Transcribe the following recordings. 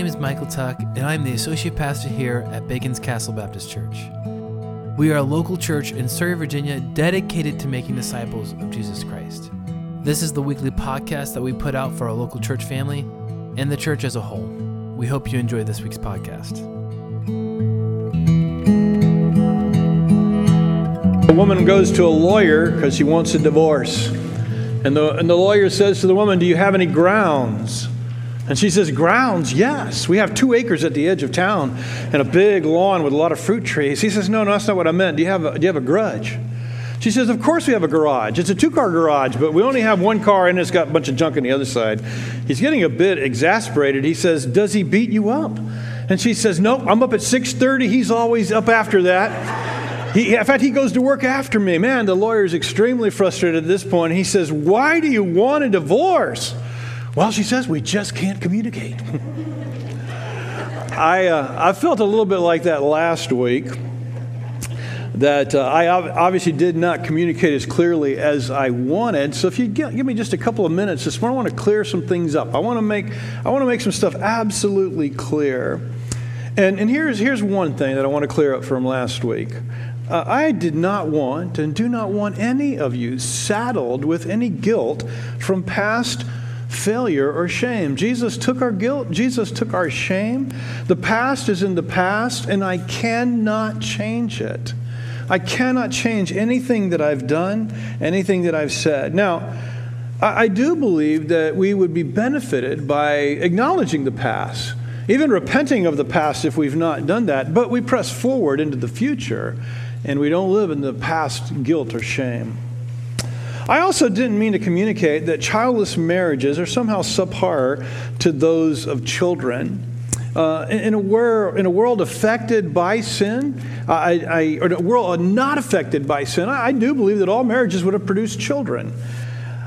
name is Michael Tuck, and I'm the associate pastor here at Bacon's Castle Baptist Church. We are a local church in Surry, Virginia, dedicated to making disciples of Jesus Christ. This is the weekly podcast that we put out for our local church family and the church as a whole. We hope you enjoy this week's podcast. A woman goes to a lawyer because she wants a divorce. And the, and the lawyer says to the woman, Do you have any grounds? And she says, Grounds, yes. We have two acres at the edge of town and a big lawn with a lot of fruit trees. He says, No, no, that's not what I meant. Do you have a, do you have a grudge? She says, Of course we have a garage. It's a two car garage, but we only have one car and it's got a bunch of junk on the other side. He's getting a bit exasperated. He says, Does he beat you up? And she says, Nope, I'm up at 6:30. He's always up after that. He, in fact, he goes to work after me. Man, the lawyer is extremely frustrated at this point. He says, Why do you want a divorce? Well, she says, we just can't communicate. I, uh, I felt a little bit like that last week. That uh, I obviously did not communicate as clearly as I wanted. So, if you give, give me just a couple of minutes this morning, I want to clear some things up. I want to make, I want to make some stuff absolutely clear. And, and here's, here's one thing that I want to clear up from last week. Uh, I did not want and do not want any of you saddled with any guilt from past failure or shame. Jesus took our guilt, Jesus took our shame. The past is in the past, and I cannot change it. I cannot change anything that I've done, anything that I've said. Now, I do believe that we would be benefited by acknowledging the past, even repenting of the past if we've not done that, but we press forward into the future and we don't live in the past guilt or shame. I also didn't mean to communicate that childless marriages are somehow subpar to those of children. Uh, in, a wor- in a world affected by sin, I, I, or a world not affected by sin, I, I do believe that all marriages would have produced children.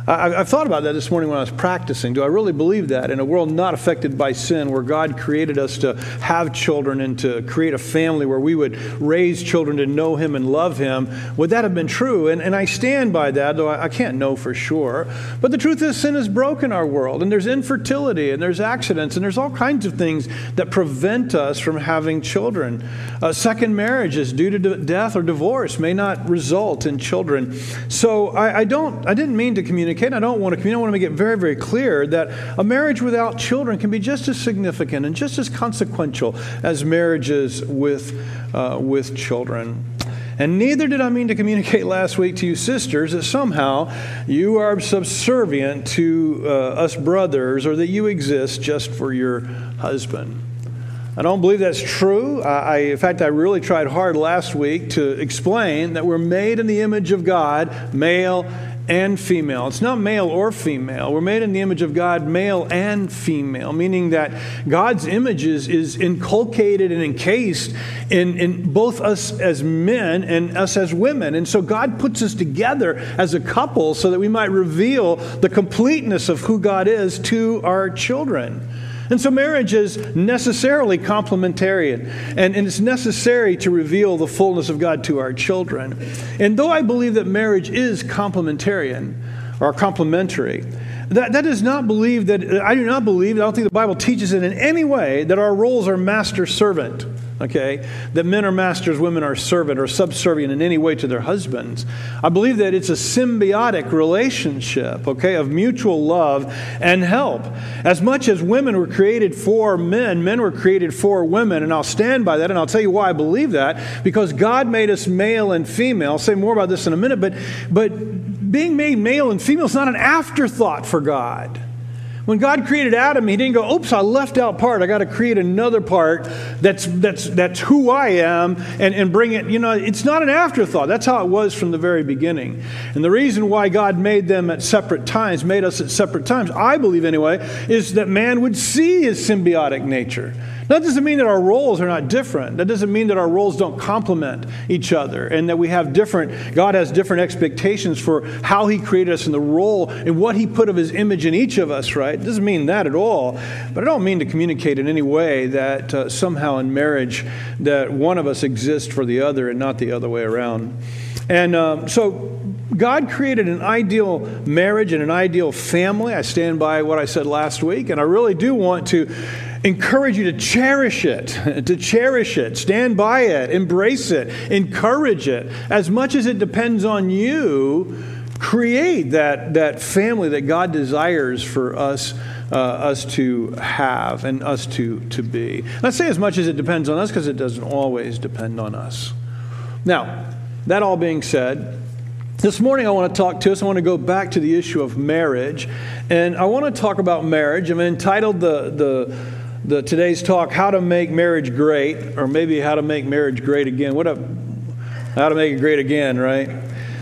I, have thought about that this morning when I was practicing. Do I really believe that in a world not affected by sin, where God created us to have children and to create a family where we would raise children to know Him and love Him, would that have been true? And, and I stand by that, though I, I can't know for sure. But the truth is, sin has broken our world, and there's infertility, and there's accidents, and there's all kinds of things that prevent us from having children. Uh, second marriages due to death or divorce may not result in children. So I, I don't, I didn't mean to communicate communicate, I don't want to communicate, I want to make it very, very clear that a marriage without children can be just as significant and just as consequential as marriages with, uh, with children. And neither did I mean to communicate last week to you sisters that somehow you are subservient to uh, us brothers or that you exist just for your husband. I don't believe that's true. I, in fact, I really tried hard last week to explain that we're made in the image of God, male and female. It's not male or female. We're made in the image of God, male and female, meaning that God's image is, is inculcated and encased in, in both us as men and us as women. And so God puts us together as a couple so that we might reveal the completeness of who God is to our children. And so marriage is necessarily complementarian, and, and it's necessary to reveal the fullness of God to our children. And though I believe that marriage is complementarian or complementary, that, that does not believe that, I do not believe, I don't think the Bible teaches it in any way that our roles are master servant okay? That men are masters, women are servant or subservient in any way to their husbands. I believe that it's a symbiotic relationship, okay, of mutual love and help. As much as women were created for men, men were created for women, and I'll stand by that, and I'll tell you why I believe that, because God made us male and female. I'll say more about this in a minute, but, but being made male and female is not an afterthought for God. When God created Adam, he didn't go, oops, I left out part. I got to create another part that's, that's, that's who I am and, and bring it. You know, it's not an afterthought. That's how it was from the very beginning. And the reason why God made them at separate times, made us at separate times, I believe anyway, is that man would see his symbiotic nature. That doesn't mean that our roles are not different. That doesn't mean that our roles don't complement each other and that we have different, God has different expectations for how He created us and the role and what He put of His image in each of us, right? It doesn't mean that at all. But I don't mean to communicate in any way that uh, somehow in marriage that one of us exists for the other and not the other way around. And um, so God created an ideal marriage and an ideal family. I stand by what I said last week, and I really do want to encourage you to cherish it, to cherish it, stand by it, embrace it, encourage it. As much as it depends on you, create that, that family that God desires for us. Uh, us to have and us to, to be. Let's say as much as it depends on us because it doesn't always depend on us. Now, that all being said, this morning, I want to talk to us. I want to go back to the issue of marriage. And I want to talk about marriage. I'm entitled the, the, the today's talk, How to Make Marriage Great, or maybe How to Make Marriage Great Again. What up? How to Make It Great Again, right?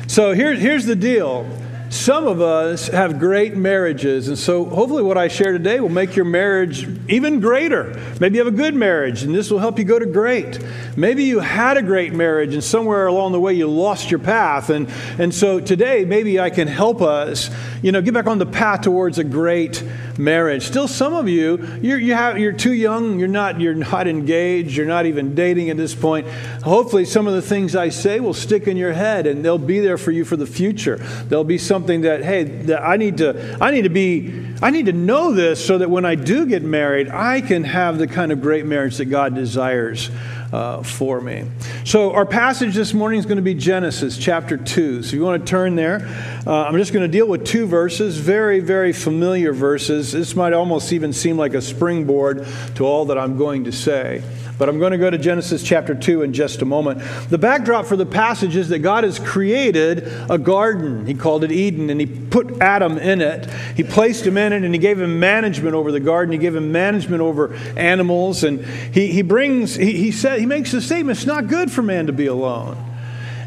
So here, here's the deal some of us have great marriages, and so hopefully, what I share today will make your marriage even greater. Maybe you have a good marriage, and this will help you go to great. Maybe you had a great marriage, and somewhere along the way you lost your path. And, and so today, maybe I can help us, you know, get back on the path towards a great marriage. Still, some of you, you're, you have, you're too young, you're not, you're not engaged, you're not even dating at this point. Hopefully, some of the things I say will stick in your head, and they'll be there for you for the future. There'll be something that hey that I need to I need to be I need to know this so that when I do get married I can have the kind of great marriage that God desires uh, for me. So, our passage this morning is going to be Genesis chapter 2. So, if you want to turn there, uh, I'm just going to deal with two verses, very, very familiar verses. This might almost even seem like a springboard to all that I'm going to say. But I'm going to go to Genesis chapter 2 in just a moment. The backdrop for the passage is that God has created a garden. He called it Eden, and He put Adam in it. He placed him in it, and He gave him management over the garden. He gave him management over animals. And He, he brings, he, he, said, he makes the statement it's not good for man to be alone.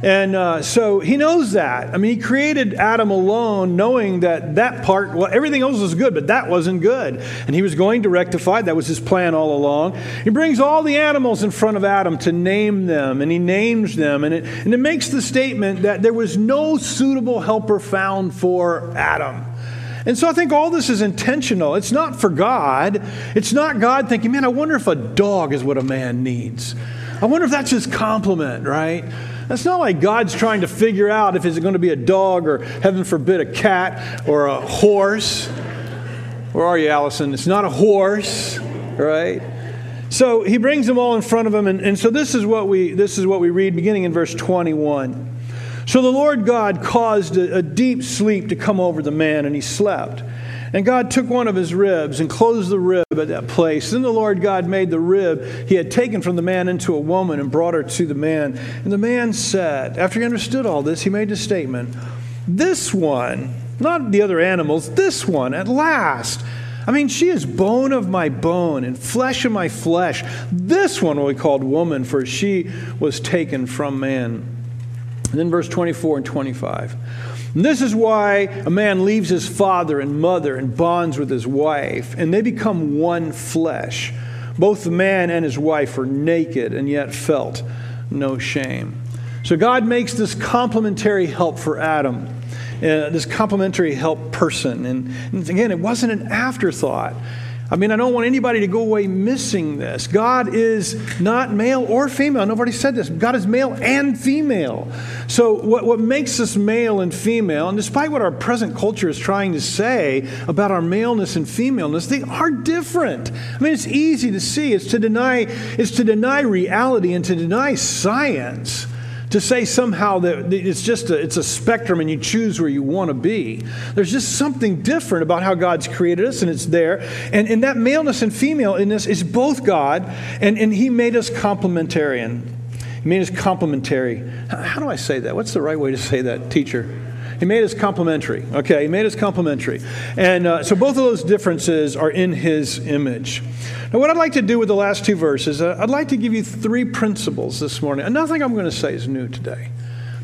And uh, so he knows that. I mean, he created Adam alone, knowing that that part, well, everything else was good, but that wasn't good. And he was going to rectify. That was his plan all along. He brings all the animals in front of Adam to name them, and he names them. And it, and it makes the statement that there was no suitable helper found for Adam. And so I think all this is intentional. It's not for God. It's not God thinking, man, I wonder if a dog is what a man needs. I wonder if that's his complement, right? That's not like God's trying to figure out if it's going to be a dog or, heaven forbid, a cat or a horse. Where are you, Allison? It's not a horse, right? So he brings them all in front of him, and, and so this is what we this is what we read beginning in verse 21. So the Lord God caused a, a deep sleep to come over the man, and he slept. And God took one of his ribs and closed the rib at that place. Then the Lord God made the rib he had taken from the man into a woman and brought her to the man. And the man said, after he understood all this, he made a statement This one, not the other animals, this one, at last. I mean, she is bone of my bone and flesh of my flesh. This one be called woman, for she was taken from man. And then verse 24 and 25. And this is why a man leaves his father and mother and bonds with his wife, and they become one flesh. Both the man and his wife are naked and yet felt no shame. So God makes this complementary help for Adam, uh, this complementary help person. And, and again, it wasn't an afterthought. I mean, I don't want anybody to go away missing this. God is not male or female. I've already said this. God is male and female. So, what, what makes us male and female, and despite what our present culture is trying to say about our maleness and femaleness, they are different. I mean, it's easy to see. It's to deny, it's to deny reality and to deny science to say somehow that it's just a, it's a spectrum and you choose where you want to be. There's just something different about how God's created us, and it's there. And, and that maleness and femaleness is both God, and, and He made us complementarian. He made us complementary. How do I say that? What's the right way to say that, teacher? He made us complementary. Okay, he made us complementary. And uh, so both of those differences are in his image. Now, what I'd like to do with the last two verses, uh, I'd like to give you three principles this morning. And nothing I'm going to say is new today.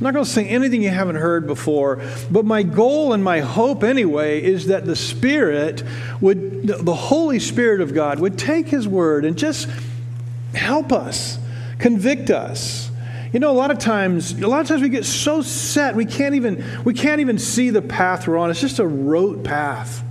I'm not going to say anything you haven't heard before, but my goal and my hope, anyway, is that the Spirit would, the Holy Spirit of God, would take His Word and just help us, convict us, you know, a lot of times, a lot of times we get so set we can't even we can't even see the path we're on. It's just a rote path.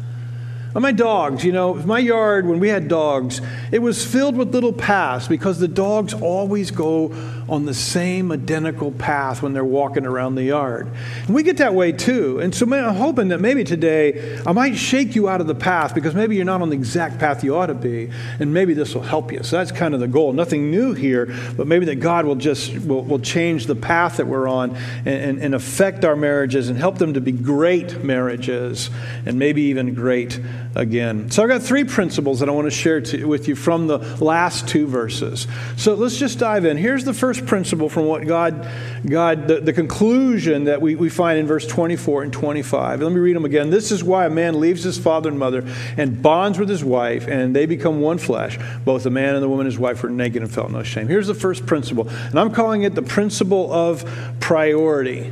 On my dogs, you know, my yard when we had dogs, it was filled with little paths because the dogs always go on the same identical path when they're walking around the yard. And we get that way too. And so I'm hoping that maybe today I might shake you out of the path because maybe you're not on the exact path you ought to be, and maybe this will help you. So that's kind of the goal. Nothing new here, but maybe that God will just will, will change the path that we're on and, and, and affect our marriages and help them to be great marriages and maybe even great again. So I've got three principles that I want to share to, with you from the last two verses. So let's just dive in. Here's the first principle from what God, God the, the conclusion that we, we find in verse 24 and 25. Let me read them again. This is why a man leaves his father and mother and bonds with his wife, and they become one flesh. Both the man and the woman, his wife, were naked and felt no shame. Here's the first principle, and I'm calling it the principle of priority.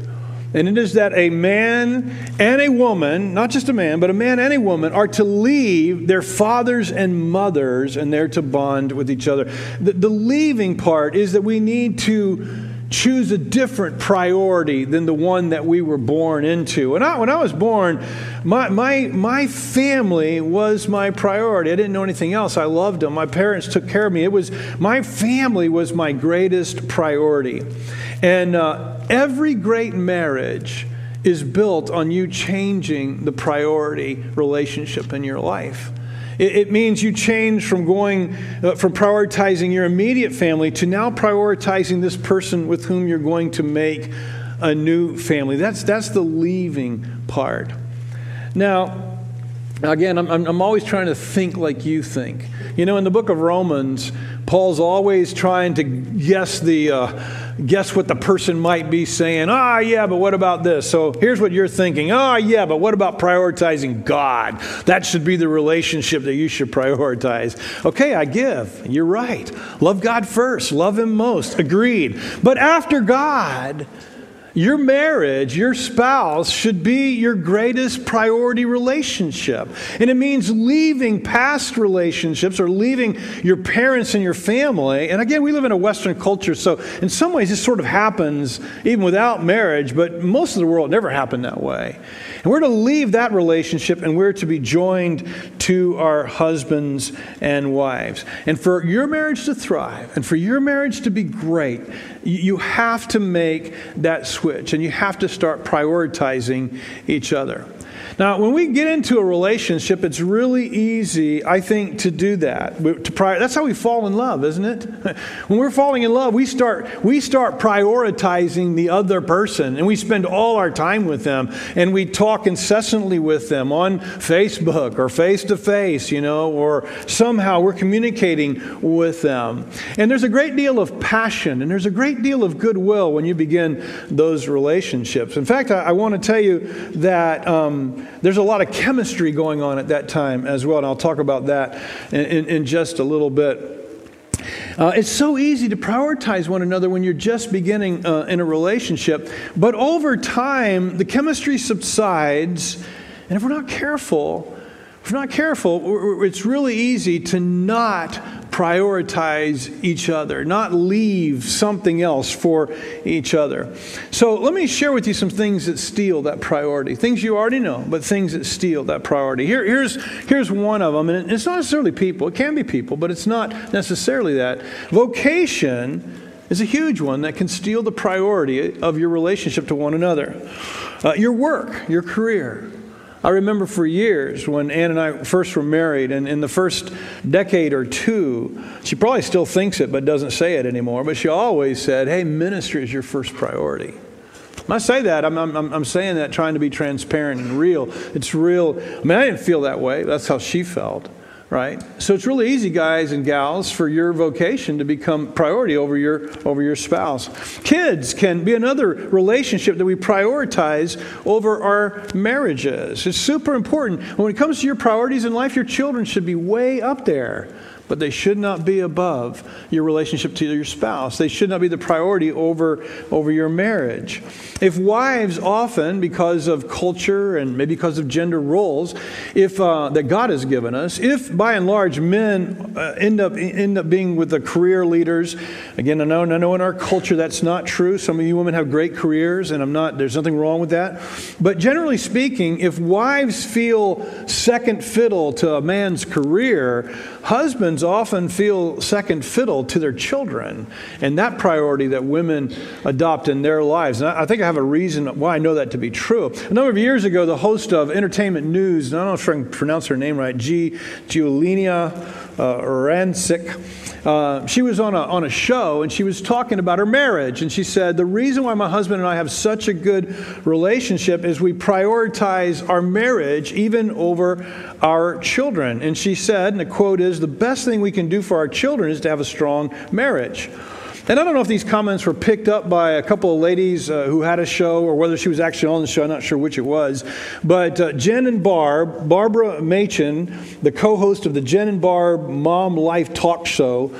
And it is that a man and a woman, not just a man, but a man and a woman, are to leave their fathers and mothers and they're to bond with each other. The, the leaving part is that we need to choose a different priority than the one that we were born into. I, when I was born, my, my, my family was my priority. I didn't know anything else. I loved them. My parents took care of me. It was my family was my greatest priority. And uh, every great marriage is built on you changing the priority relationship in your life. It, means you change from going, uh, from prioritizing your immediate family to now prioritizing this person with whom you're going to make a new family. That's, that's the leaving part. Now, again, I'm, I'm always trying to think like you think. You know, in the book of Romans, Paul's always trying to guess the. Uh, guess what the person might be saying. Ah, yeah, but what about this? So here's what you're thinking. Ah, yeah, but what about prioritizing God? That should be the relationship that you should prioritize. Okay, I give. You're right. Love God first, love Him most. Agreed. But after God, your marriage, your spouse, should be your greatest priority relationship. And it means leaving past relationships or leaving your parents and your family. And again, we live in a Western culture, so in some ways this sort of happens even without marriage, but most of the world never happened that way. And we're to leave that relationship and we're to be joined to our husbands and wives. And for your marriage to thrive and for your marriage to be great, you have to make that switch and you have to start prioritizing each other. Now, when we get into a relationship, it's really easy, I think, to do that. To prior, that's how we fall in love, isn't it? When we're falling in love, we start, we start prioritizing the other person, and we spend all our time with them, and we talk incessantly with them on Facebook or face to face, you know, or somehow we're communicating with them. And there's a great deal of passion, and there's a great deal of goodwill when you begin those relationships. In fact, I, I want to tell you that. Um, there's a lot of chemistry going on at that time as well, and I'll talk about that in, in, in just a little bit. Uh, it's so easy to prioritize one another when you're just beginning uh, in a relationship, but over time, the chemistry subsides, and if we're not careful, if we're not careful, it's really easy to not prioritize each other, not leave something else for each other. So let me share with you some things that steal that priority. Things you already know, but things that steal that priority. Here, here's, here's one of them, and it's not necessarily people. It can be people, but it's not necessarily that. Vocation is a huge one that can steal the priority of your relationship to one another. Uh, your work, your career, I remember for years when Ann and I first were married, and in the first decade or two, she probably still thinks it but doesn't say it anymore, but she always said, Hey, ministry is your first priority. When I say that, I'm, I'm, I'm saying that trying to be transparent and real. It's real. I mean, I didn't feel that way. That's how she felt right? So it's really easy, guys and gals, for your vocation to become priority over your over your spouse. Kids can be another relationship that we prioritize over our marriages. It's super important. When it comes to your priorities in life, your children should be way up there but they should not be above your relationship to your spouse. They should not be the priority over, over your marriage. If wives often, because of culture and maybe because of gender roles, if uh, that God has given us, if by and large, men uh, end up end up being with the career leaders. Again, I know, I know in our culture that's not true. Some of you women have great careers, and I'm not. There's nothing wrong with that. But generally speaking, if wives feel second fiddle to a man's career, husbands often feel second fiddle to their children, and that priority that women adopt in their lives. And I think I have a reason why I know that to be true. A number of years ago, the host of Entertainment News, I don't know if I can pronounce her name right, G. Giuliana uh, Rancic, uh, she was on a, on a show and she was talking about her marriage. And she said, The reason why my husband and I have such a good relationship is we prioritize our marriage even over our children. And she said, and the quote is, The best thing we can do for our children is to have a strong marriage. And I don't know if these comments were picked up by a couple of ladies uh, who had a show or whether she was actually on the show. I'm not sure which it was. But uh, Jen and Barb, Barbara Machen, the co host of the Jen and Barb Mom Life Talk Show,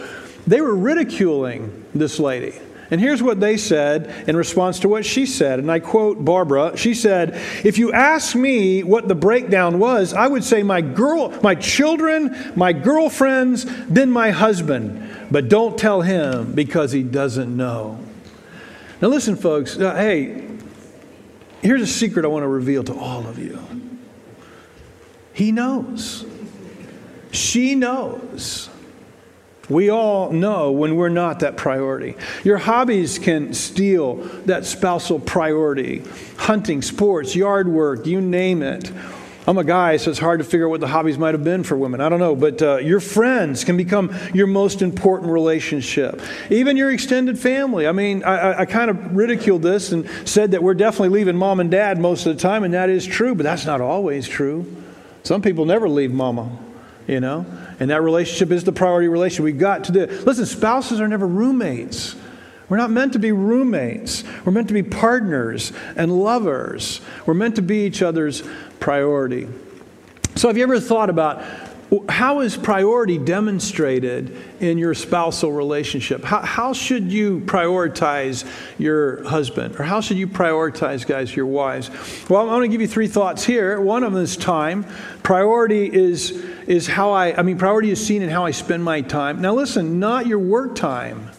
they were ridiculing this lady. And here's what they said in response to what she said. And I quote Barbara. She said, If you ask me what the breakdown was, I would say my girl, my children, my girlfriends, then my husband but don't tell him because he doesn't know. Now, listen, folks. Uh, hey, here's a secret I want to reveal to all of you. He knows. She knows. We all know when we're not that priority. Your hobbies can steal that spousal priority. Hunting, sports, yard work, you name it. I'm a guy, so it's hard to figure out what the hobbies might have been for women. I don't know. But uh, your friends can become your most important relationship. Even your extended family. I mean, I, I kind of ridiculed this and said that we're definitely leaving mom and dad most of the time, and that is true, but that's not always true. Some people never leave mama, you know? And that relationship is the priority relationship. We've got to do it. Listen, spouses are never roommates. We're not meant to be roommates. We're meant to be partners and lovers. We're meant to be each other's priority. So, have you ever thought about how is priority demonstrated in your spousal relationship? How, how should you prioritize your husband? Or how should you prioritize, guys, your wives? Well, I'm going to give you three thoughts here. One of them is time. Priority is, is how I, I mean, priority is seen in how I spend my time. Now, listen, not your work time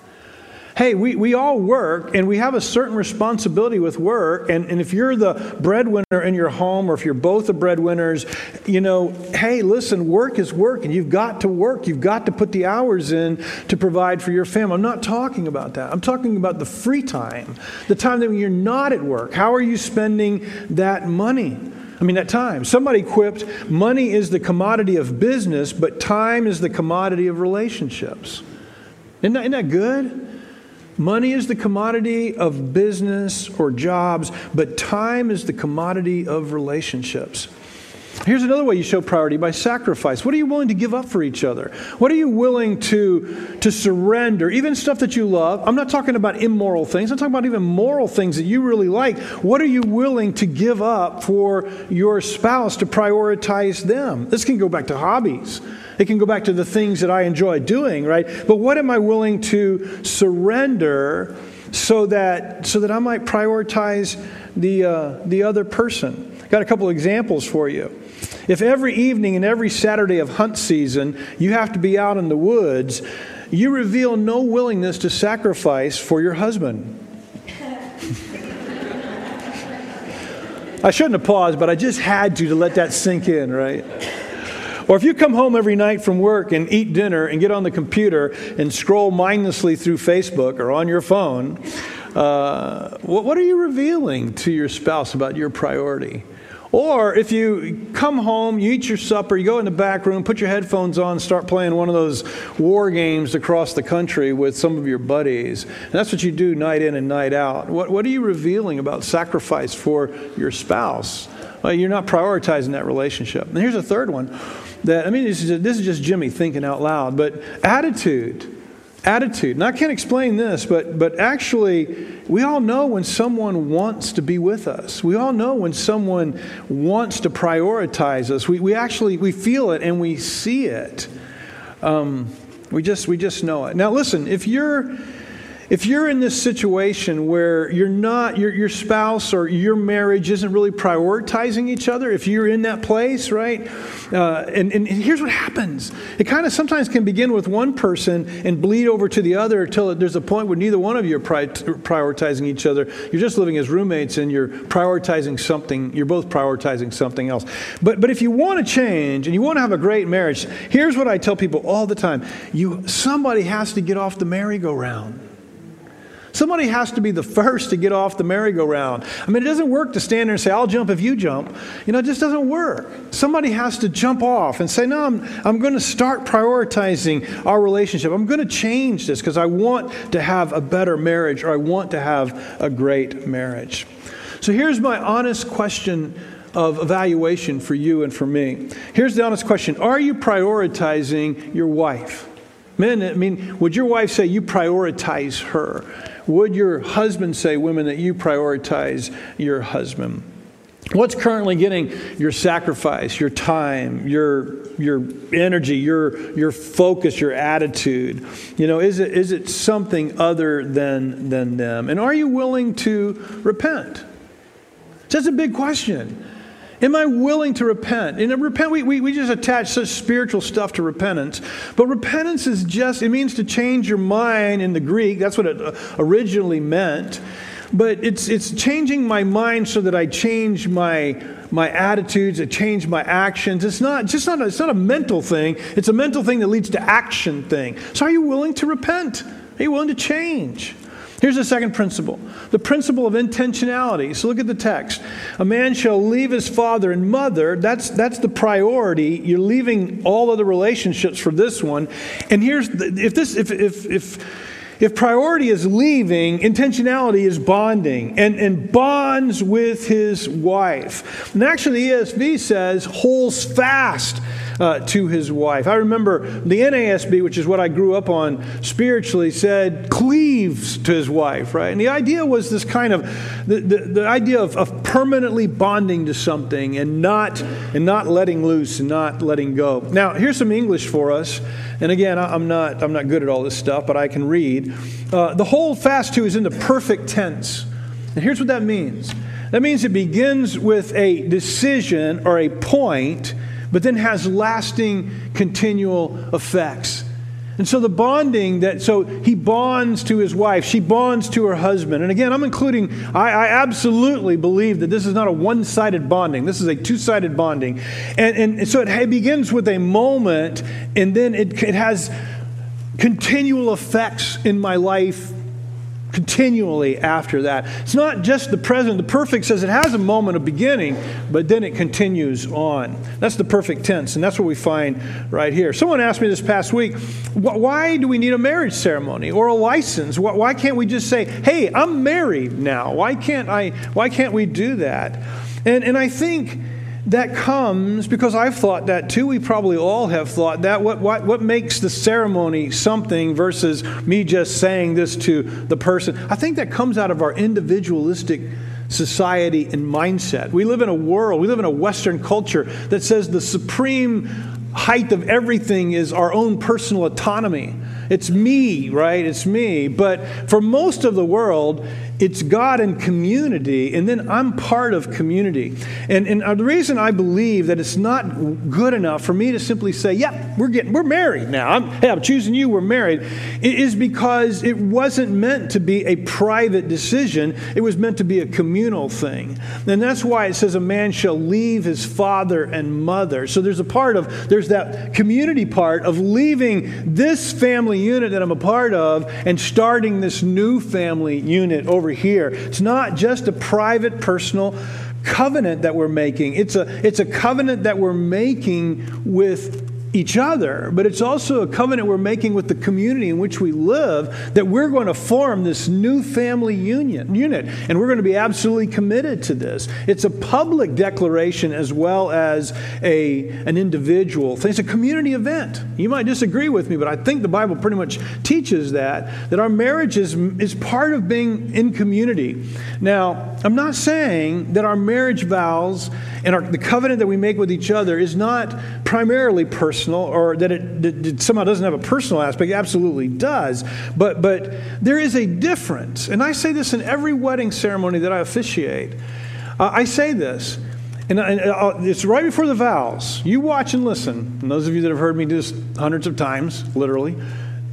hey, we, we all work and we have a certain responsibility with work. And, and if you're the breadwinner in your home or if you're both the breadwinners, you know, hey, listen, work is work and you've got to work. You've got to put the hours in to provide for your family. I'm not talking about that. I'm talking about the free time, the time that you're not at work. How are you spending that money? I mean, that time. Somebody quipped, money is the commodity of business, but time is the commodity of relationships. Isn't that, isn't that good? Money is the commodity of business or jobs, but time is the commodity of relationships. Here's another way you show priority by sacrifice. What are you willing to give up for each other? What are you willing to, to surrender? Even stuff that you love. I'm not talking about immoral things, I'm talking about even moral things that you really like. What are you willing to give up for your spouse to prioritize them? This can go back to hobbies. It can go back to the things that I enjoy doing, right? But what am I willing to surrender so that, so that I might prioritize the, uh, the other person? Got a couple examples for you. If every evening and every Saturday of hunt season you have to be out in the woods, you reveal no willingness to sacrifice for your husband. I shouldn't have paused, but I just had to to let that sink in, right? Or if you come home every night from work and eat dinner and get on the computer and scroll mindlessly through Facebook or on your phone, uh, what, what are you revealing to your spouse about your priority? Or if you come home, you eat your supper, you go in the back room, put your headphones on, start playing one of those war games across the country with some of your buddies. And that's what you do night in and night out. What, what are you revealing about sacrifice for your spouse? Well, you're not prioritizing that relationship. And here's a third one that, I mean, this is, this is just Jimmy thinking out loud, but attitude. Attitude. And I can't explain this, but, but actually, we all know when someone wants to be with us. We all know when someone wants to prioritize us. We, we actually, we feel it and we see it. Um, we just, we just know it. Now, listen, if you're, if you're in this situation where you're not, your, your spouse or your marriage isn't really prioritizing each other, if you're in that place, right? Uh, and, and here's what happens it kind of sometimes can begin with one person and bleed over to the other until there's a point where neither one of you are pri- prioritizing each other. You're just living as roommates and you're prioritizing something, you're both prioritizing something else. But, but if you want to change and you want to have a great marriage, here's what I tell people all the time you, somebody has to get off the merry-go-round. Somebody has to be the first to get off the merry-go-round. I mean, it doesn't work to stand there and say, I'll jump if you jump. You know, it just doesn't work. Somebody has to jump off and say, No, I'm, I'm going to start prioritizing our relationship. I'm going to change this because I want to have a better marriage or I want to have a great marriage. So here's my honest question of evaluation for you and for me. Here's the honest question Are you prioritizing your wife? Men, I mean, would your wife say you prioritize her? Would your husband say, women, that you prioritize your husband? What's currently getting your sacrifice, your time, your, your energy, your, your focus, your attitude? You know, is it, is it something other than, than them? And are you willing to repent? That's a big question. Am I willing to repent? And repent, we, we, we just attach such spiritual stuff to repentance. But repentance is just, it means to change your mind in the Greek. That's what it uh, originally meant. But it's, it's changing my mind so that I change my, my attitudes, I change my actions. It's not just not a, it's not a mental thing. It's a mental thing that leads to action thing. So are you willing to repent? Are you willing to change? Here's the second principle the principle of intentionality. So look at the text. A man shall leave his father and mother. That's, that's the priority. You're leaving all other relationships for this one. And here's the, if this, if, if, if, if priority is leaving, intentionality is bonding and, and bonds with his wife. And actually, the ESV says holds fast uh, to his wife. I remember the NASB, which is what I grew up on spiritually, said cleaves to his wife, right? And the idea was this kind of the, the, the idea of, of permanently bonding to something and not and not letting loose and not letting go. Now, here's some English for us. And again, I'm not I'm not good at all this stuff, but I can read. Uh, the whole fast to is in the perfect tense. And here's what that means. That means it begins with a decision or a point but then has lasting, continual effects. And so the bonding that, so he bonds to his wife, she bonds to her husband. And again, I'm including, I, I absolutely believe that this is not a one sided bonding, this is a two sided bonding. And, and so it, it, begins with a moment, and then it, it has continual effects in my life continually after that. It's not just the present. The perfect says it has a moment of beginning, but then it continues on. That's the perfect tense, and that's what we find right here. Someone asked me this past week, why do we need a marriage ceremony or a license? Why can't we just say, "Hey, I'm married now"? Why can't I? Why can't we do that? And and I think that comes because I've thought that too. We probably all have thought that. What, what, what makes the ceremony something versus me just saying this to the person? I think that comes out of our individualistic society and mindset. We live in a world, we live in a Western culture that says the supreme height of everything is our own personal autonomy. It's me, right? It's me. But for most of the world, it's God and community, and then I'm part of community. And, and uh, the reason I believe that it's not good enough for me to simply say, yeah, we're getting, we're married now. I'm, hey, I'm choosing you, we're married, is because it wasn't meant to be a private decision. It was meant to be a communal thing. And that's why it says a man shall leave his father and mother. So there's a part of, there's that community part of leaving this family unit that I'm a part of and starting this new family unit over over here. It's not just a private, personal covenant that we're making, it's a, it's a covenant that we're making with each other, but it's also a covenant we're making with the community in which we live that we're going to form this new family union unit and we're going to be absolutely committed to this. It's a public declaration as well as a an individual thing. It's a community event. You might disagree with me, but I think the Bible pretty much teaches that that our marriage is is part of being in community. Now, I'm not saying that our marriage vows and our, the covenant that we make with each other is not primarily personal or that it, that it, somehow doesn't have a personal aspect. It absolutely does. But, but there is a difference. And I say this in every wedding ceremony that I officiate. Uh, I say this, and, and uh, it's right before the vows. You watch and listen. And those of you that have heard me do this hundreds of times, literally,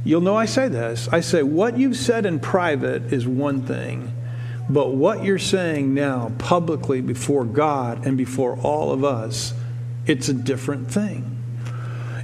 you'll know I say this. I say, what you've said in private is one thing but what you're saying now, publicly before God and before all of us, it's a different thing.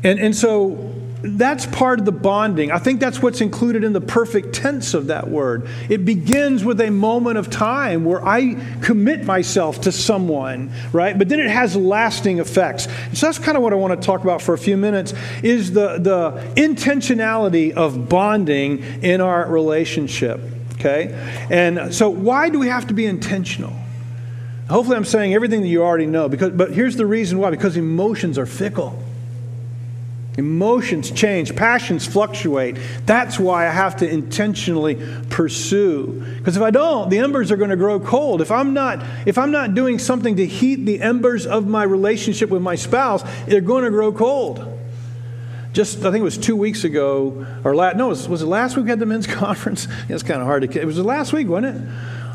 And, and so that's part of the bonding. I think that's what's included in the perfect tense of that word. It begins with a moment of time where I commit myself to someone, right? But then it has lasting effects. So that's kind of what I want to talk about for a few minutes is the, the intentionality of bonding in our relationship. Okay? And so, why do we have to be intentional? Hopefully, I'm saying everything that you already know, because, but here's the reason why because emotions are fickle. Emotions change, passions fluctuate. That's why I have to intentionally pursue. Because if I don't, the embers are going to grow cold. If I'm not if I'm not doing something to heat the embers of my relationship with my spouse, they're going to grow cold just I think it was two weeks ago, or last, no, was, was it last week we had the men's conference? it's kind of hard to. It was the last week, wasn't it?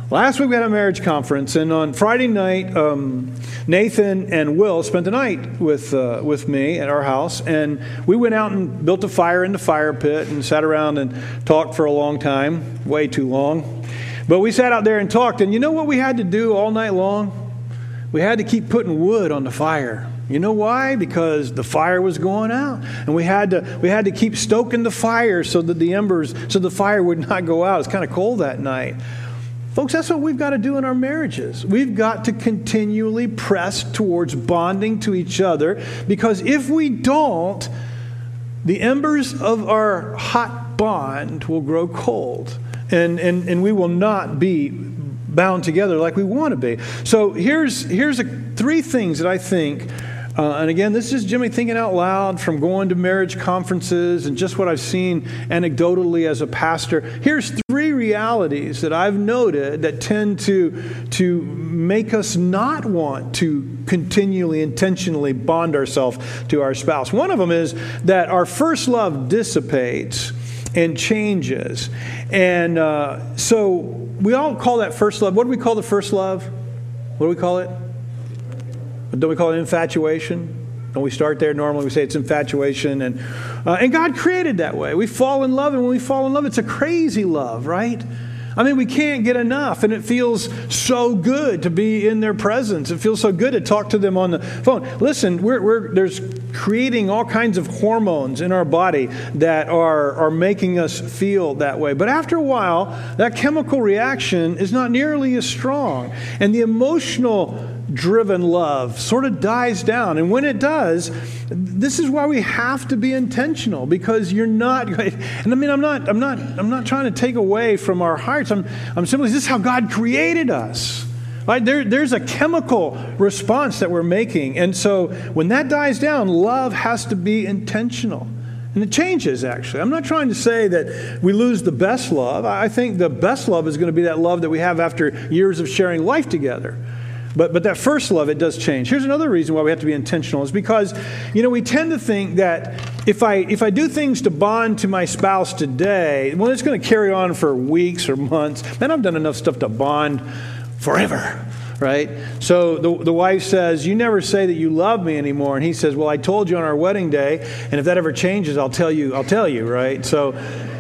Last week we had a marriage conference, and on Friday night, um, Nathan and Will spent the night with uh, with me at our house, and we went out and built a fire in the fire pit and sat around and talked for a long time, way too long. But we sat out there and talked, and you know what we had to do all night long? We had to keep putting wood on the fire. You know why? Because the fire was going out. And we had to we had to keep stoking the fire so that the embers so the fire would not go out. It's kind of cold that night. Folks, that's what we've got to do in our marriages. We've got to continually press towards bonding to each other because if we don't, the embers of our hot bond will grow cold and, and, and we will not be bound together like we want to be. So here's, here's a, three things that I think uh, and again, this is Jimmy thinking out loud from going to marriage conferences and just what I've seen anecdotally as a pastor. Here's three realities that I've noted that tend to, to make us not want to continually, intentionally bond ourselves to our spouse. One of them is that our first love dissipates and changes. And uh, so we all call that first love. What do we call the first love? What do we call it? Don't we call it infatuation? Don't we start there? Normally we say it's infatuation. And, uh, and God created that way. We fall in love, and when we fall in love, it's a crazy love, right? I mean, we can't get enough, and it feels so good to be in their presence. It feels so good to talk to them on the phone. Listen, we're, we're, there's creating all kinds of hormones in our body that are, are making us feel that way. But after a while, that chemical reaction is not nearly as strong, and the emotional driven love sort of dies down. And when it does, this is why we have to be intentional because you're not and I mean I'm not I'm not I'm not trying to take away from our hearts. I'm I'm simply this is how God created us. Right? There, there's a chemical response that we're making. And so when that dies down, love has to be intentional. And it changes, actually. I'm not trying to say that we lose the best love. I think the best love is going to be that love that we have after years of sharing life together. But, but that first love, it does change. Here's another reason why we have to be intentional is because, you know, we tend to think that if I, if I do things to bond to my spouse today, well, it's going to carry on for weeks or months. Man, I've done enough stuff to bond forever right? So the, the wife says, You never say that you love me anymore. And he says, Well, I told you on our wedding day, and if that ever changes, I'll tell you, I'll tell you, right? So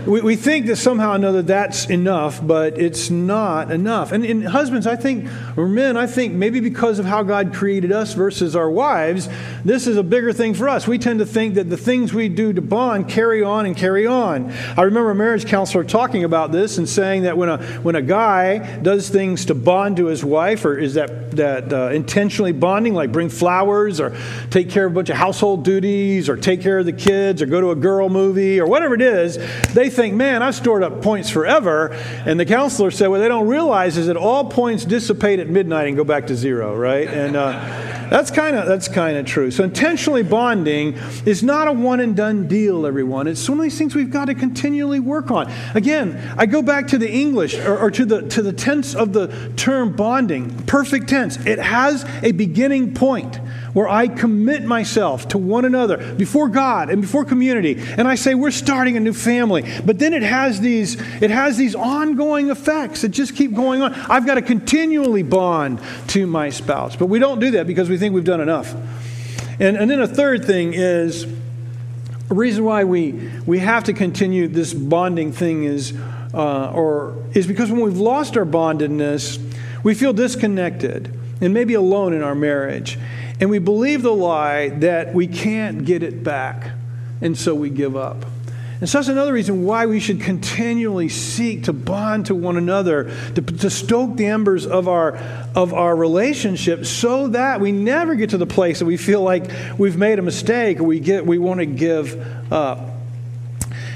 we, we think that somehow or another that's enough, but it's not enough. And, and husbands, I think, or men, I think maybe because of how God created us versus our wives, this is a bigger thing for us. We tend to think that the things we do to bond carry on and carry on. I remember a marriage counselor talking about this and saying that when a, when a guy does things to bond to his wife, or is that, that uh, intentionally bonding, like bring flowers or take care of a bunch of household duties or take care of the kids or go to a girl movie or whatever it is, they think, man, I've stored up points forever. And the counselor said, what they don't realize is that all points dissipate at midnight and go back to zero, right? And, uh, That's kind of that's kind of true. So intentionally bonding is not a one and done deal, everyone. It's one of these things we've got to continually work on. Again, I go back to the English or, or to the to the tense of the term bonding, perfect tense. It has a beginning point where I commit myself to one another before God and before community, and I say we're starting a new family. But then it has these it has these ongoing effects that just keep going on. I've got to continually bond to my spouse, but we don't do that because we think we've done enough. And and then a third thing is a reason why we we have to continue this bonding thing is uh, or is because when we've lost our bondedness, we feel disconnected and maybe alone in our marriage. And we believe the lie that we can't get it back, and so we give up. And so that's another reason why we should continually seek to bond to one another, to, to stoke the embers of our, of our relationship so that we never get to the place that we feel like we've made a mistake or we, get, we want to give up.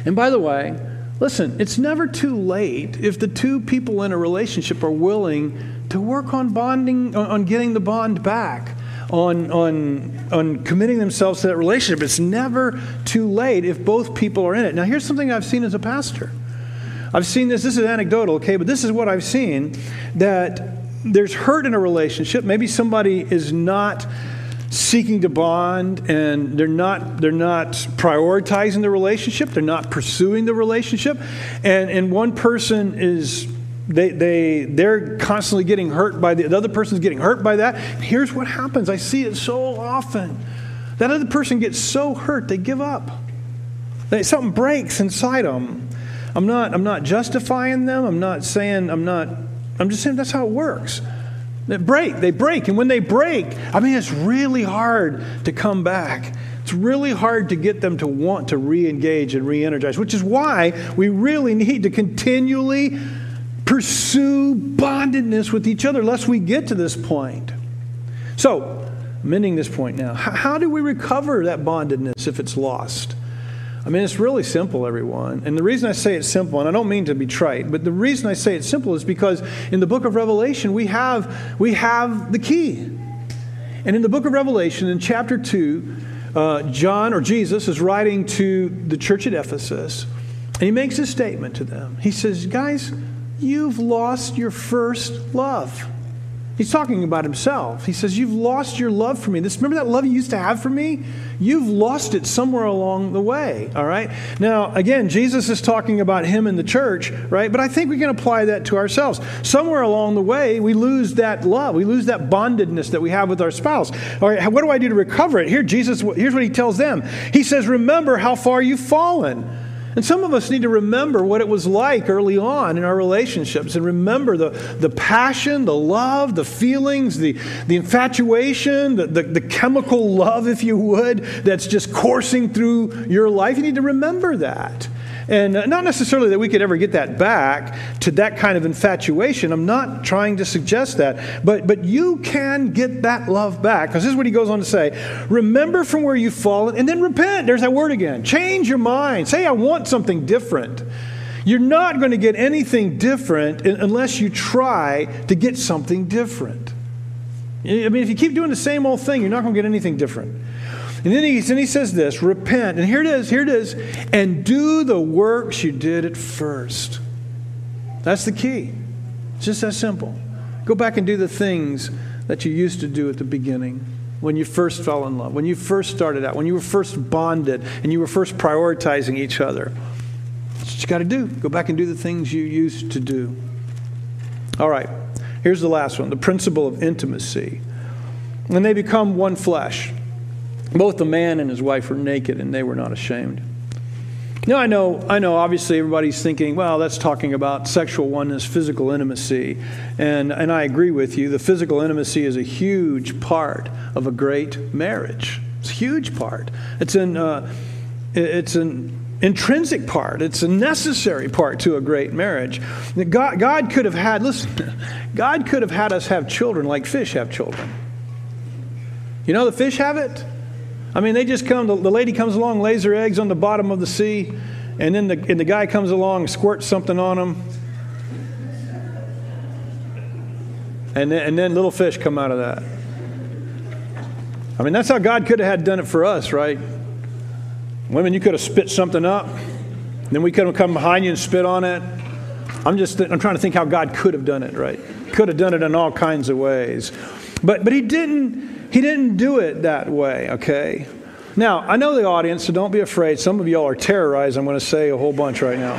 And by the way, listen, it's never too late if the two people in a relationship are willing to work on bonding, on getting the bond back on, on, on committing themselves to that relationship. It's never too late if both people are in it. Now, here's something I've seen as a pastor. I've seen this, this is anecdotal, okay, but this is what I've seen that there's hurt in a relationship. Maybe somebody is not seeking to bond and they're not they're not prioritizing the relationship they're not pursuing the relationship and and one person is they, they, they're constantly getting hurt by the, the other person's getting hurt by that. Here's what happens I see it so often. That other person gets so hurt, they give up. They, something breaks inside them. I'm not, I'm not justifying them. I'm not saying, I'm not, I'm just saying that's how it works. They break, they break. And when they break, I mean, it's really hard to come back. It's really hard to get them to want to re engage and re energize, which is why we really need to continually pursue bondedness with each other lest we get to this point. So, I'm ending this point now. How do we recover that bondedness if it's lost? I mean, it's really simple, everyone. And the reason I say it's simple, and I don't mean to be trite, but the reason I say it's simple is because in the book of Revelation, we have, we have the key. And in the book of Revelation, in chapter 2, uh, John or Jesus is writing to the church at Ephesus, and he makes a statement to them. He says, Guys, You've lost your first love. He's talking about himself. He says, You've lost your love for me. This, remember that love you used to have for me? You've lost it somewhere along the way, all right? Now, again, Jesus is talking about him and the church, right? But I think we can apply that to ourselves. Somewhere along the way, we lose that love. We lose that bondedness that we have with our spouse. All right, what do I do to recover it? Here, Jesus, here's what he tells them He says, Remember how far you've fallen. And some of us need to remember what it was like early on in our relationships and remember the, the passion, the love, the feelings, the, the infatuation, the, the, the chemical love, if you would, that's just coursing through your life. You need to remember that. And not necessarily that we could ever get that back to that kind of infatuation. I'm not trying to suggest that. But, but you can get that love back. Because this is what he goes on to say Remember from where you've fallen and then repent. There's that word again. Change your mind. Say, I want something different. You're not going to get anything different unless you try to get something different. I mean, if you keep doing the same old thing, you're not going to get anything different. And then he, and he says this repent. And here it is, here it is. And do the works you did at first. That's the key. It's just that simple. Go back and do the things that you used to do at the beginning when you first fell in love, when you first started out, when you were first bonded and you were first prioritizing each other. That's what you got to do. Go back and do the things you used to do. All right, here's the last one the principle of intimacy. When they become one flesh. Both the man and his wife were naked and they were not ashamed. Now, I know, I know, obviously everybody's thinking, well, that's talking about sexual oneness, physical intimacy. And, and I agree with you. The physical intimacy is a huge part of a great marriage. It's a huge part. It's an, uh, it's an intrinsic part, it's a necessary part to a great marriage. God, God could have had, listen, God could have had us have children like fish have children. You know, the fish have it. I mean, they just come, the, the lady comes along, lays her eggs on the bottom of the sea, and then the, and the guy comes along, squirts something on them. And then, and then little fish come out of that. I mean, that's how God could have had done it for us, right? Women, you could have spit something up, then we could have come behind you and spit on it. I'm just, I'm trying to think how God could have done it, right? Could have done it in all kinds of ways. But, but he didn't, he didn't do it that way, okay? Now, I know the audience, so don't be afraid. Some of y'all are terrorized. I'm going to say a whole bunch right now.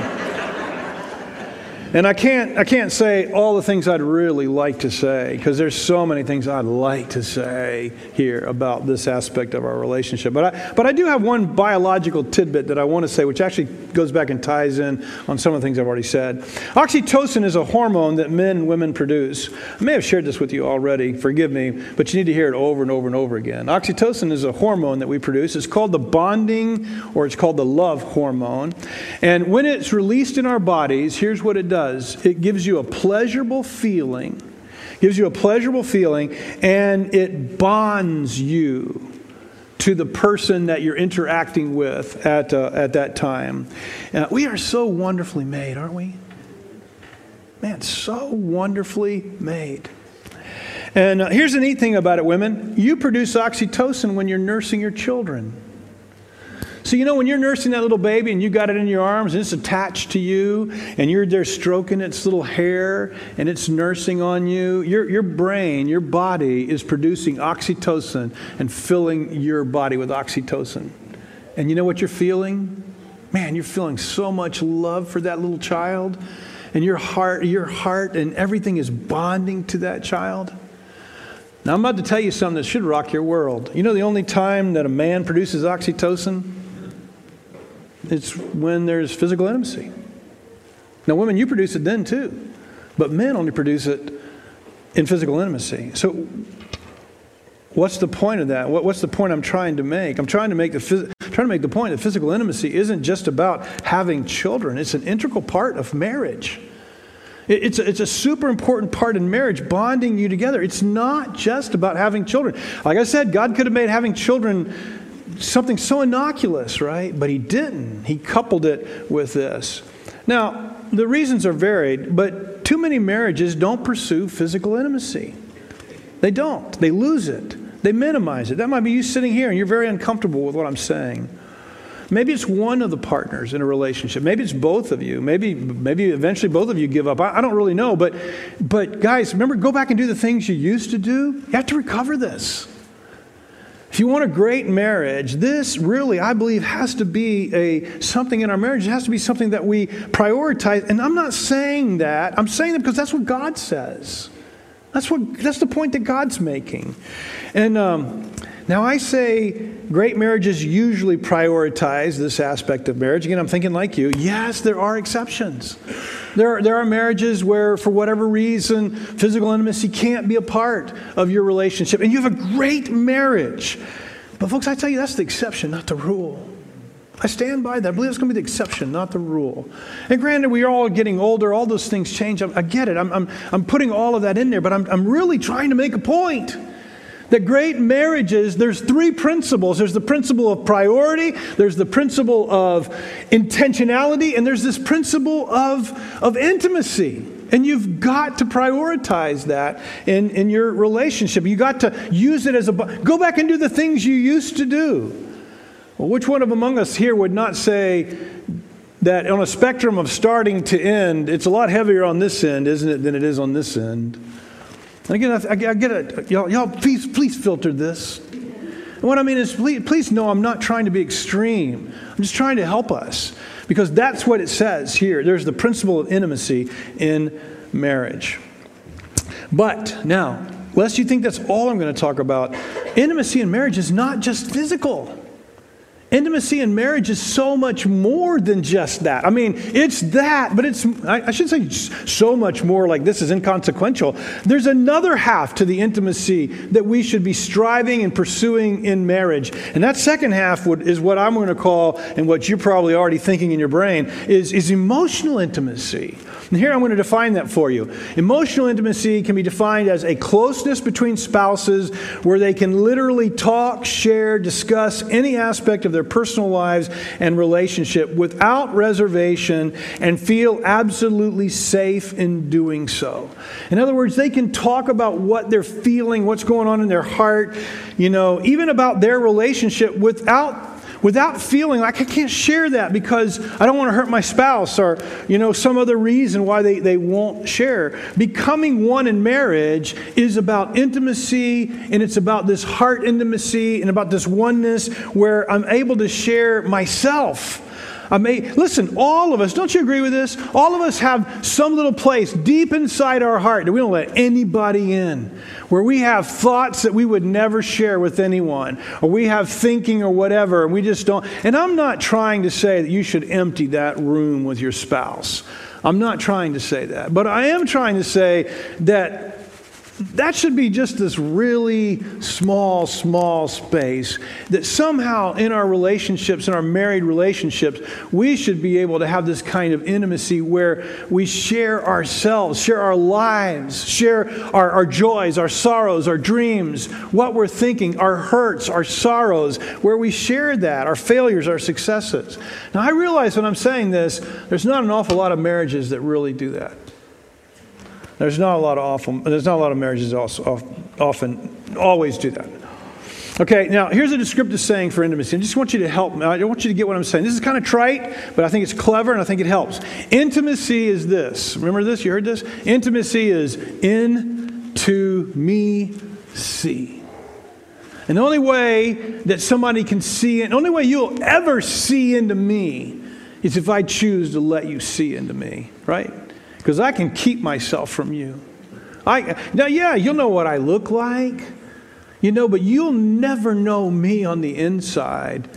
And I can't, I can't say all the things I'd really like to say because there's so many things I'd like to say here about this aspect of our relationship. But I, but I do have one biological tidbit that I want to say, which actually goes back and ties in on some of the things I've already said. Oxytocin is a hormone that men and women produce. I may have shared this with you already, forgive me, but you need to hear it over and over and over again. Oxytocin is a hormone that we produce. It's called the bonding or it's called the love hormone. And when it's released in our bodies, here's what it does does, it gives you a pleasurable feeling, gives you a pleasurable feeling, and it bonds you to the person that you're interacting with at, uh, at that time. Uh, we are so wonderfully made, aren't we? Man, so wonderfully made. And uh, here's the neat thing about it, women. You produce oxytocin when you're nursing your children. So, you know, when you're nursing that little baby and you got it in your arms and it's attached to you and you're there stroking its little hair and it's nursing on you, your, your brain, your body is producing oxytocin and filling your body with oxytocin. And you know what you're feeling? Man, you're feeling so much love for that little child and your heart, your heart and everything is bonding to that child. Now, I'm about to tell you something that should rock your world. You know the only time that a man produces oxytocin? It's when there's physical intimacy. Now, women, you produce it then too, but men only produce it in physical intimacy. So, what's the point of that? What's the point I'm trying to make? I'm trying to make the trying to make the point that physical intimacy isn't just about having children. It's an integral part of marriage. It's a, it's a super important part in marriage, bonding you together. It's not just about having children. Like I said, God could have made having children something so innocuous, right? But he didn't. He coupled it with this. Now, the reasons are varied, but too many marriages don't pursue physical intimacy. They don't. They lose it. They minimize it. That might be you sitting here and you're very uncomfortable with what I'm saying. Maybe it's one of the partners in a relationship. Maybe it's both of you. Maybe, maybe eventually both of you give up. I, I don't really know. But, but guys, remember, go back and do the things you used to do. You have to recover this. If you want a great marriage, this really, I believe, has to be a something in our marriage. It has to be something that we prioritize. And I'm not saying that. I'm saying that because that's what God says. That's what that's the point that God's making. And um, now I say great marriages usually prioritize this aspect of marriage. Again, I'm thinking like you. Yes, there are exceptions. There are, there are marriages where, for whatever reason, physical intimacy can't be a part of your relationship. And you have a great marriage. But, folks, I tell you, that's the exception, not the rule. I stand by that. I believe it's going to be the exception, not the rule. And granted, we are all getting older, all those things change. I, I get it. I'm, I'm, I'm putting all of that in there, but I'm, I'm really trying to make a point that great marriages, there's three principles. There's the principle of priority, there's the principle of intentionality, and there's this principle of, of intimacy. And you've got to prioritize that in, in your relationship. You got to use it as a go back and do the things you used to do. Well, which one of among us here would not say that on a spectrum of starting to end, it's a lot heavier on this end, isn't it, than it is on this end? And again, I, I get it. Y'all, y'all, please, please filter this. And what I mean is, please, please know I'm not trying to be extreme. I'm just trying to help us because that's what it says here. There's the principle of intimacy in marriage. But now, lest you think that's all I'm going to talk about, intimacy in marriage is not just physical. Intimacy in marriage is so much more than just that. I mean, it's that, but it's, I, I should say so much more like this is inconsequential. There's another half to the intimacy that we should be striving and pursuing in marriage. And that second half would, is what I'm going to call, and what you're probably already thinking in your brain, is, is emotional intimacy. And here I'm going to define that for you. Emotional intimacy can be defined as a closeness between spouses where they can literally talk, share, discuss any aspect of their personal lives and relationship without reservation and feel absolutely safe in doing so. In other words, they can talk about what they're feeling, what's going on in their heart, you know, even about their relationship without without feeling like I can't share that because I don't want to hurt my spouse or, you know, some other reason why they, they won't share. Becoming one in marriage is about intimacy and it's about this heart intimacy and about this oneness where I'm able to share myself I may, listen, all of us, don't you agree with this? All of us have some little place deep inside our heart that we don't let anybody in, where we have thoughts that we would never share with anyone, or we have thinking or whatever, and we just don't. And I'm not trying to say that you should empty that room with your spouse. I'm not trying to say that. But I am trying to say that that should be just this really small, small space that somehow in our relationships, in our married relationships, we should be able to have this kind of intimacy where we share ourselves, share our lives, share our, our joys, our sorrows, our dreams, what we're thinking, our hurts, our sorrows, where we share that, our failures, our successes. Now, I realize when I'm saying this, there's not an awful lot of marriages that really do that. There's not a lot of awful, there's not a lot of marriages also often always do that. Okay, now here's a descriptive saying for intimacy. I just want you to help me. I want you to get what I'm saying. This is kind of trite, but I think it's clever and I think it helps. Intimacy is this. Remember this? You heard this? Intimacy is in to me see. And the only way that somebody can see, and the only way you'll ever see into me is if I choose to let you see into me, right? Because I can keep myself from you. I, now, yeah, you'll know what I look like, you know, but you'll never know me on the inside.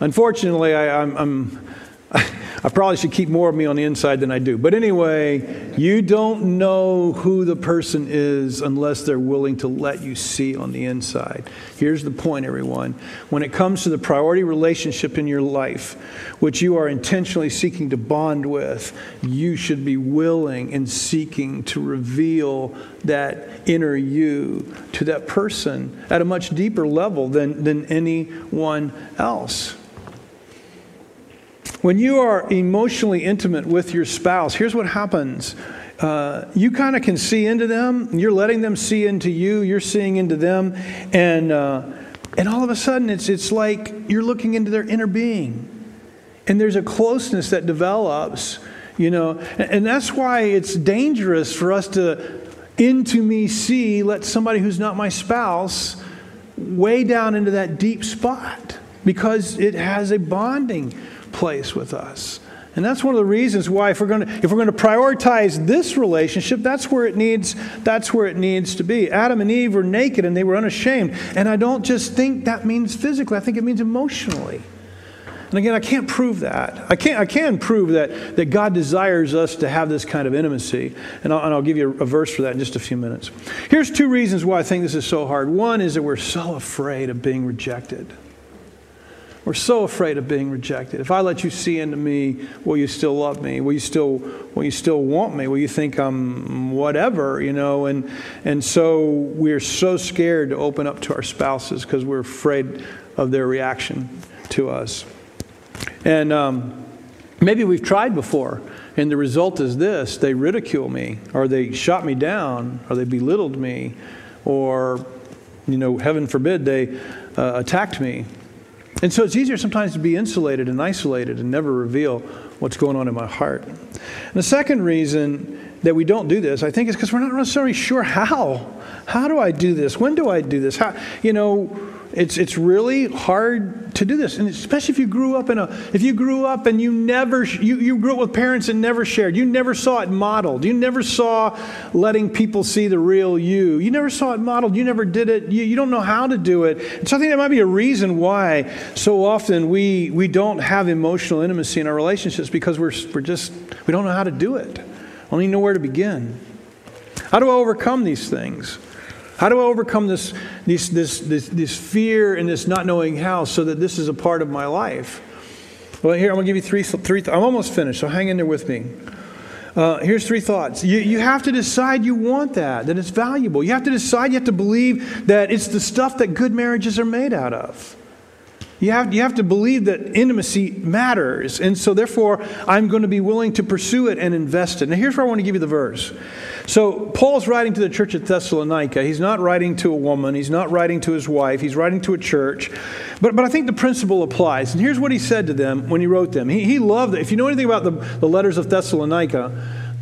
Unfortunately, I, I'm I probably should keep more of me on the inside than I do. But anyway, you don't know who the person is unless they're willing to let you see on the inside. Here's the point, everyone. When it comes to the priority relationship in your life, which you are intentionally seeking to bond with, you should be willing and seeking to reveal that inner you to that person at a much deeper level than, than anyone else. When you are emotionally intimate with your spouse, here's what happens. Uh, you kind of can see into them. You're letting them see into you. You're seeing into them, and uh, and all of a sudden, it's it's like you're looking into their inner being, and there's a closeness that develops. You know, and, and that's why it's dangerous for us to into me see let somebody who's not my spouse way down into that deep spot because it has a bonding place with us. And that's one of the reasons why if we're going to if we're going to prioritize this relationship, that's where it needs that's where it needs to be. Adam and Eve were naked and they were unashamed. And I don't just think that means physically, I think it means emotionally. And again, I can't prove that. I, can't, I can prove that, that God desires us to have this kind of intimacy. And I'll, and I'll give you a, a verse for that in just a few minutes. Here's two reasons why I think this is so hard. One is that we're so afraid of being rejected. We're so afraid of being rejected. If I let you see into me, will you still love me? Will you still, will you still want me? Will you think I'm whatever, you know? And, and so we're so scared to open up to our spouses because we're afraid of their reaction to us. And um, maybe we've tried before, and the result is this they ridicule me, or they shot me down, or they belittled me, or, you know, heaven forbid, they uh, attacked me and so it's easier sometimes to be insulated and isolated and never reveal what's going on in my heart. And the second reason that we don't do this, I think, is because we're not necessarily sure how. How do I do this? When do I do this? How, you know, it's, it's really hard to do this. And especially if you grew up in a, if you grew up and you never, you, you grew up with parents and never shared, you never saw it modeled, you never saw letting people see the real you, you never saw it modeled, you never did it, you, you don't know how to do it. So I think that might be a reason why so often we, we don't have emotional intimacy in our relationships because we're, we're just, we don't know how to do it. I don't even know where to begin. How do I overcome these things? How do I overcome this, this, this, this, this fear and this not knowing how so that this is a part of my life? Well, here, I'm going to give you three, three I'm almost finished, so hang in there with me. Uh, here's three thoughts. You, you have to decide you want that, that it's valuable. You have to decide, you have to believe that it's the stuff that good marriages are made out of. You have, you have to believe that intimacy matters. And so, therefore, I'm going to be willing to pursue it and invest it. Now, here's where I want to give you the verse. So, Paul's writing to the church at Thessalonica. He's not writing to a woman, he's not writing to his wife, he's writing to a church. But, but I think the principle applies. And here's what he said to them when he wrote them. He, he loved it. If you know anything about the, the letters of Thessalonica,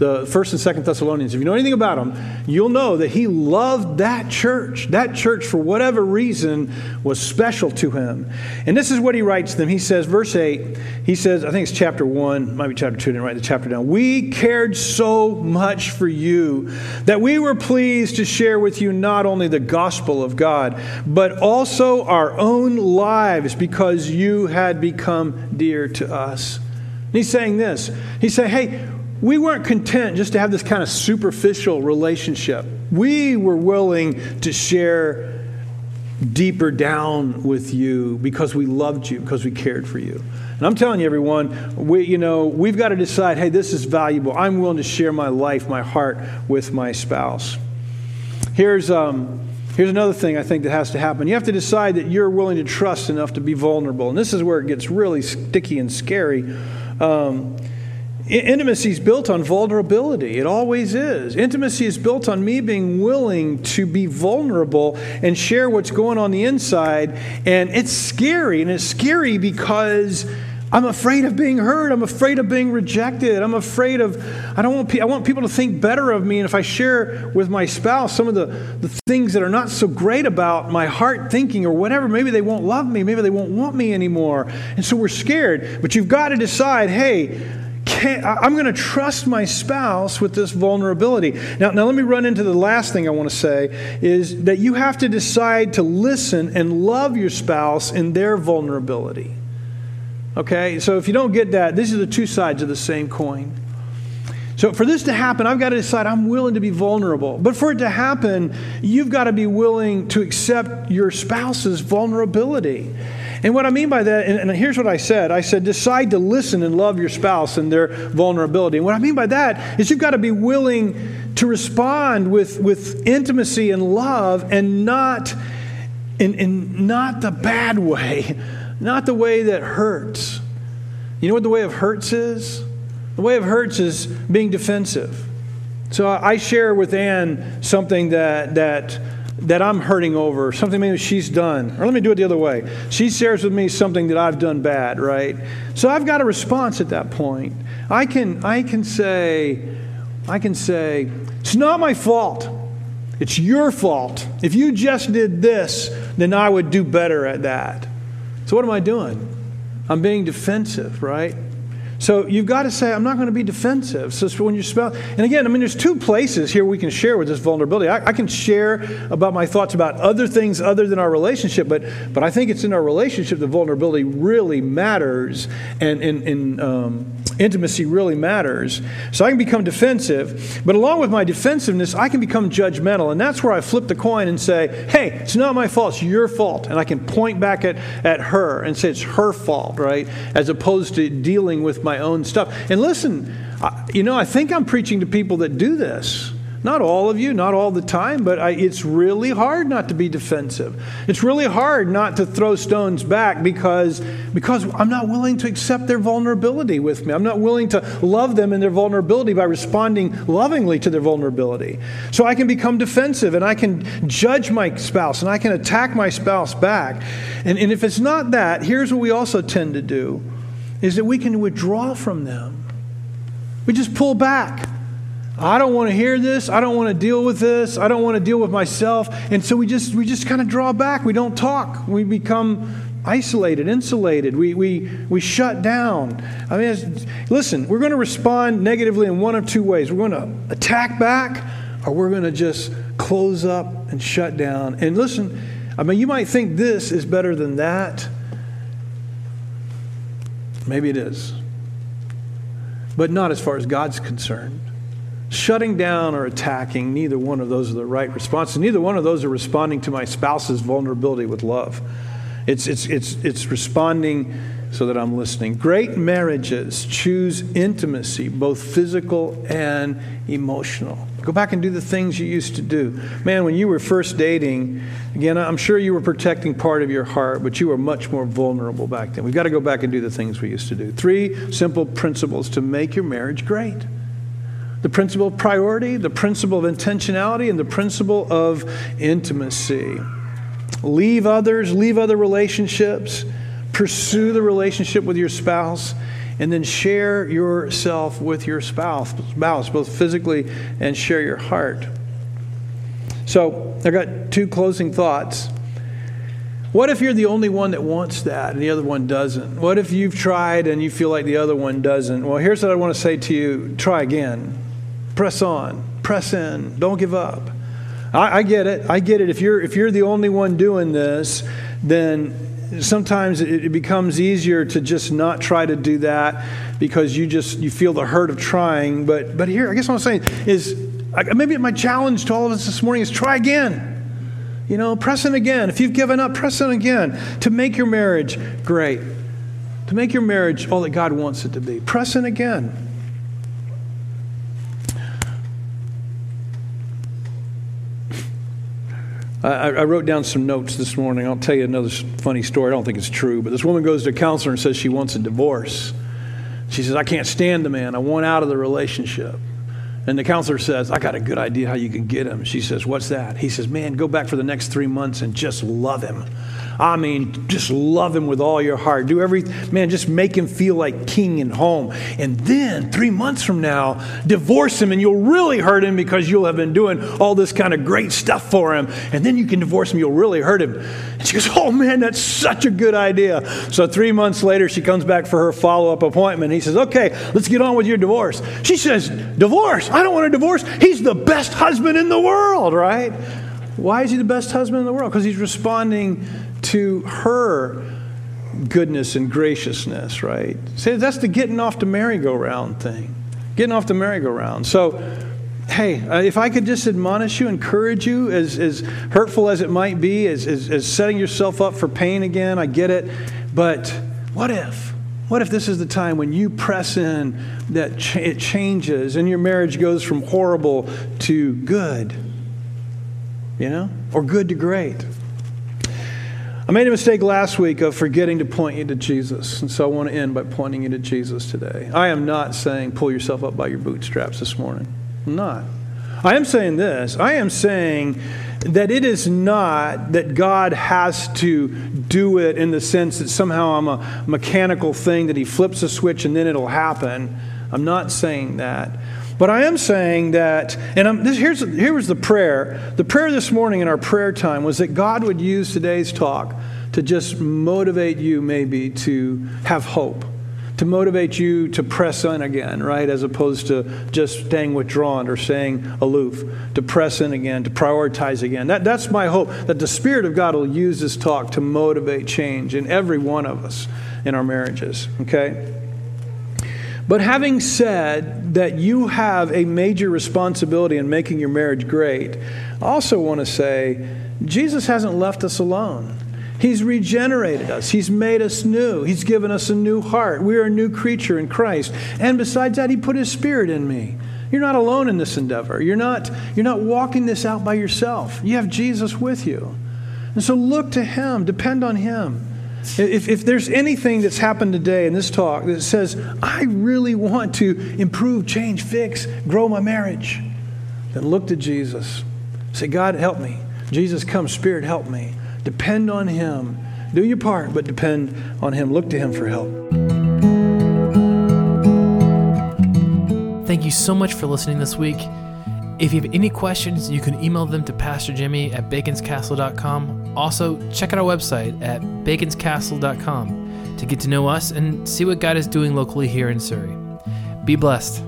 the first and second Thessalonians, if you know anything about him, you'll know that he loved that church. That church, for whatever reason, was special to him. And this is what he writes them. He says, verse 8, he says, I think it's chapter 1, might be chapter 2, I didn't write the chapter down. We cared so much for you that we were pleased to share with you not only the gospel of God, but also our own lives because you had become dear to us. And he's saying this. He's saying, hey, we weren't content just to have this kind of superficial relationship. We were willing to share deeper down with you because we loved you, because we cared for you. And I'm telling you, everyone, we, you know, we've got to decide hey, this is valuable. I'm willing to share my life, my heart with my spouse. Here's, um, here's another thing I think that has to happen. You have to decide that you're willing to trust enough to be vulnerable. And this is where it gets really sticky and scary. Um, Intimacy is built on vulnerability. It always is. Intimacy is built on me being willing to be vulnerable and share what's going on the inside. And it's scary. And it's scary because I'm afraid of being hurt. I'm afraid of being rejected. I'm afraid of, I don't want, I want people to think better of me. And if I share with my spouse some of the, the things that are not so great about my heart thinking or whatever, maybe they won't love me. Maybe they won't want me anymore. And so we're scared. But you've got to decide hey, can't, I'm going to trust my spouse with this vulnerability. Now, now, let me run into the last thing I want to say is that you have to decide to listen and love your spouse in their vulnerability. Okay? So if you don't get that, these are the two sides of the same coin. So, for this to happen, I've got to decide I'm willing to be vulnerable. But for it to happen, you've got to be willing to accept your spouse's vulnerability. And what I mean by that, and here's what I said I said, decide to listen and love your spouse and their vulnerability. And what I mean by that is you've got to be willing to respond with, with intimacy and love and not in, in not the bad way, not the way that hurts. You know what the way of hurts is? The way of hurts is being defensive. So I share with Ann something that, that that I'm hurting over, something maybe she's done. Or let me do it the other way. She shares with me something that I've done bad, right? So I've got a response at that point. I can, I can say, I can say, it's not my fault. It's your fault. If you just did this, then I would do better at that. So what am I doing? I'm being defensive, right? So you've got to say, I'm not going to be defensive. So when you spell, and again, I mean, there's two places here we can share with this vulnerability. I, I, can share about my thoughts about other things other than our relationship, but but I think it's in our relationship that vulnerability really matters, and in um, intimacy really matters. So I can become defensive, but along with my defensiveness, I can become judgmental, and that's where I flip the coin and say, Hey, it's not my fault; it's your fault, and I can point back at at her and say it's her fault, right? As opposed to dealing with my own stuff. And listen, you know, I think I'm preaching to people that do this. Not all of you, not all the time, but I, it's really hard not to be defensive. It's really hard not to throw stones back because, because I'm not willing to accept their vulnerability with me. I'm not willing to love them in their vulnerability by responding lovingly to their vulnerability. So I can become defensive and I can judge my spouse and I can attack my spouse back. And, and if it's not that, here's what we also tend to do is that we can withdraw from them. We just pull back. I don't want to hear this. I don't want to deal with this. I don't want to deal with myself. And so we just we just kind of draw back. We don't talk. We become isolated, insulated. We we we shut down. I mean, listen, we're going to respond negatively in one of two ways. We're going to attack back or we're going to just close up and shut down. And listen, I mean, you might think this is better than that. Maybe it is. But not as far as God's concerned. Shutting down or attacking, neither one of those are the right responses. Neither one of those are responding to my spouse's vulnerability with love. It's, it's, it's, it's responding so that I'm listening. Great marriages choose intimacy, both physical and emotional. Go back and do the things you used to do. Man, when you were first dating, again, I'm sure you were protecting part of your heart, but you were much more vulnerable back then. We've got to go back and do the things we used to do. Three simple principles to make your marriage great the principle of priority, the principle of intentionality, and the principle of intimacy. Leave others, leave other relationships, pursue the relationship with your spouse, and then share yourself with your spouse, spouse both physically and share your heart. So, I've got two closing thoughts. What if you're the only one that wants that and the other one doesn't? What if you've tried and you feel like the other one doesn't? Well, here's what I want to say to you try again. Press on, press in, don't give up. I, I get it. I get it. If you're, if you're the only one doing this, then sometimes it, it becomes easier to just not try to do that because you just you feel the hurt of trying. But, but here, I guess what I'm saying is maybe my challenge to all of us this morning is try again. You know, press in again. If you've given up, press in again to make your marriage great, to make your marriage all that God wants it to be. Press in again. I, I, wrote down some notes this morning. I'll tell you another funny story. I don't think it's true, but this woman goes to a counselor and says she wants a divorce. She says, I can't stand the man. I want out of the relationship. And the counselor says, I got a good idea how you can get him. She says, What's that? He says, Man, go back for the next three months and just love him. I mean, just love him with all your heart. Do every, man, just make him feel like king and home. And then three months from now, divorce him and you'll really hurt him because you'll have been doing all this kind of great stuff for him. And then you can divorce him, you'll really hurt him. And she goes, Oh man, that's such a good idea. So three months later, she comes back for her follow up appointment. He says, Okay, let's get on with your divorce. She says, Divorce? I don't want a divorce. He's the best husband in the world, right? Why is he the best husband in the world? Because he's responding to her goodness and graciousness, right? See, that's the getting off the merry-go-round thing. Getting off the merry-go-round. So, hey, uh, if I could just admonish you, encourage you, as, as hurtful as it might be, as, as, as setting yourself up for pain again, I get it. But what if? What if this is the time when you press in that ch- it changes and your marriage goes from horrible to good? You know? Or good to great? I made a mistake last week of forgetting to point you to Jesus, and so I want to end by pointing you to Jesus today. I am not saying pull yourself up by your bootstraps this morning. Not. I am saying this. I am saying that it is not that God has to do it in the sense that somehow I'm a mechanical thing that He flips a switch and then it'll happen. I'm not saying that. But I am saying that, and this, here's, here was the prayer. The prayer this morning in our prayer time was that God would use today's talk to just motivate you, maybe, to have hope, to motivate you to press on again, right? As opposed to just staying withdrawn or staying aloof, to press in again, to prioritize again. That, that's my hope, that the Spirit of God will use this talk to motivate change in every one of us in our marriages, okay? But having said that you have a major responsibility in making your marriage great, I also want to say Jesus hasn't left us alone. He's regenerated us. He's made us new. He's given us a new heart. We are a new creature in Christ. And besides that, He put His Spirit in me. You're not alone in this endeavor. You're not, you're not walking this out by yourself. You have Jesus with you. And so look to Him, depend on Him. If, if there's anything that's happened today in this talk that says, I really want to improve, change, fix, grow my marriage, then look to Jesus. Say, God, help me. Jesus, come. Spirit, help me. Depend on Him. Do your part, but depend on Him. Look to Him for help. Thank you so much for listening this week. If you have any questions, you can email them to Pastor Jimmy at baconscastle.com. Also, check out our website at baconscastle.com to get to know us and see what God is doing locally here in Surry. Be blessed.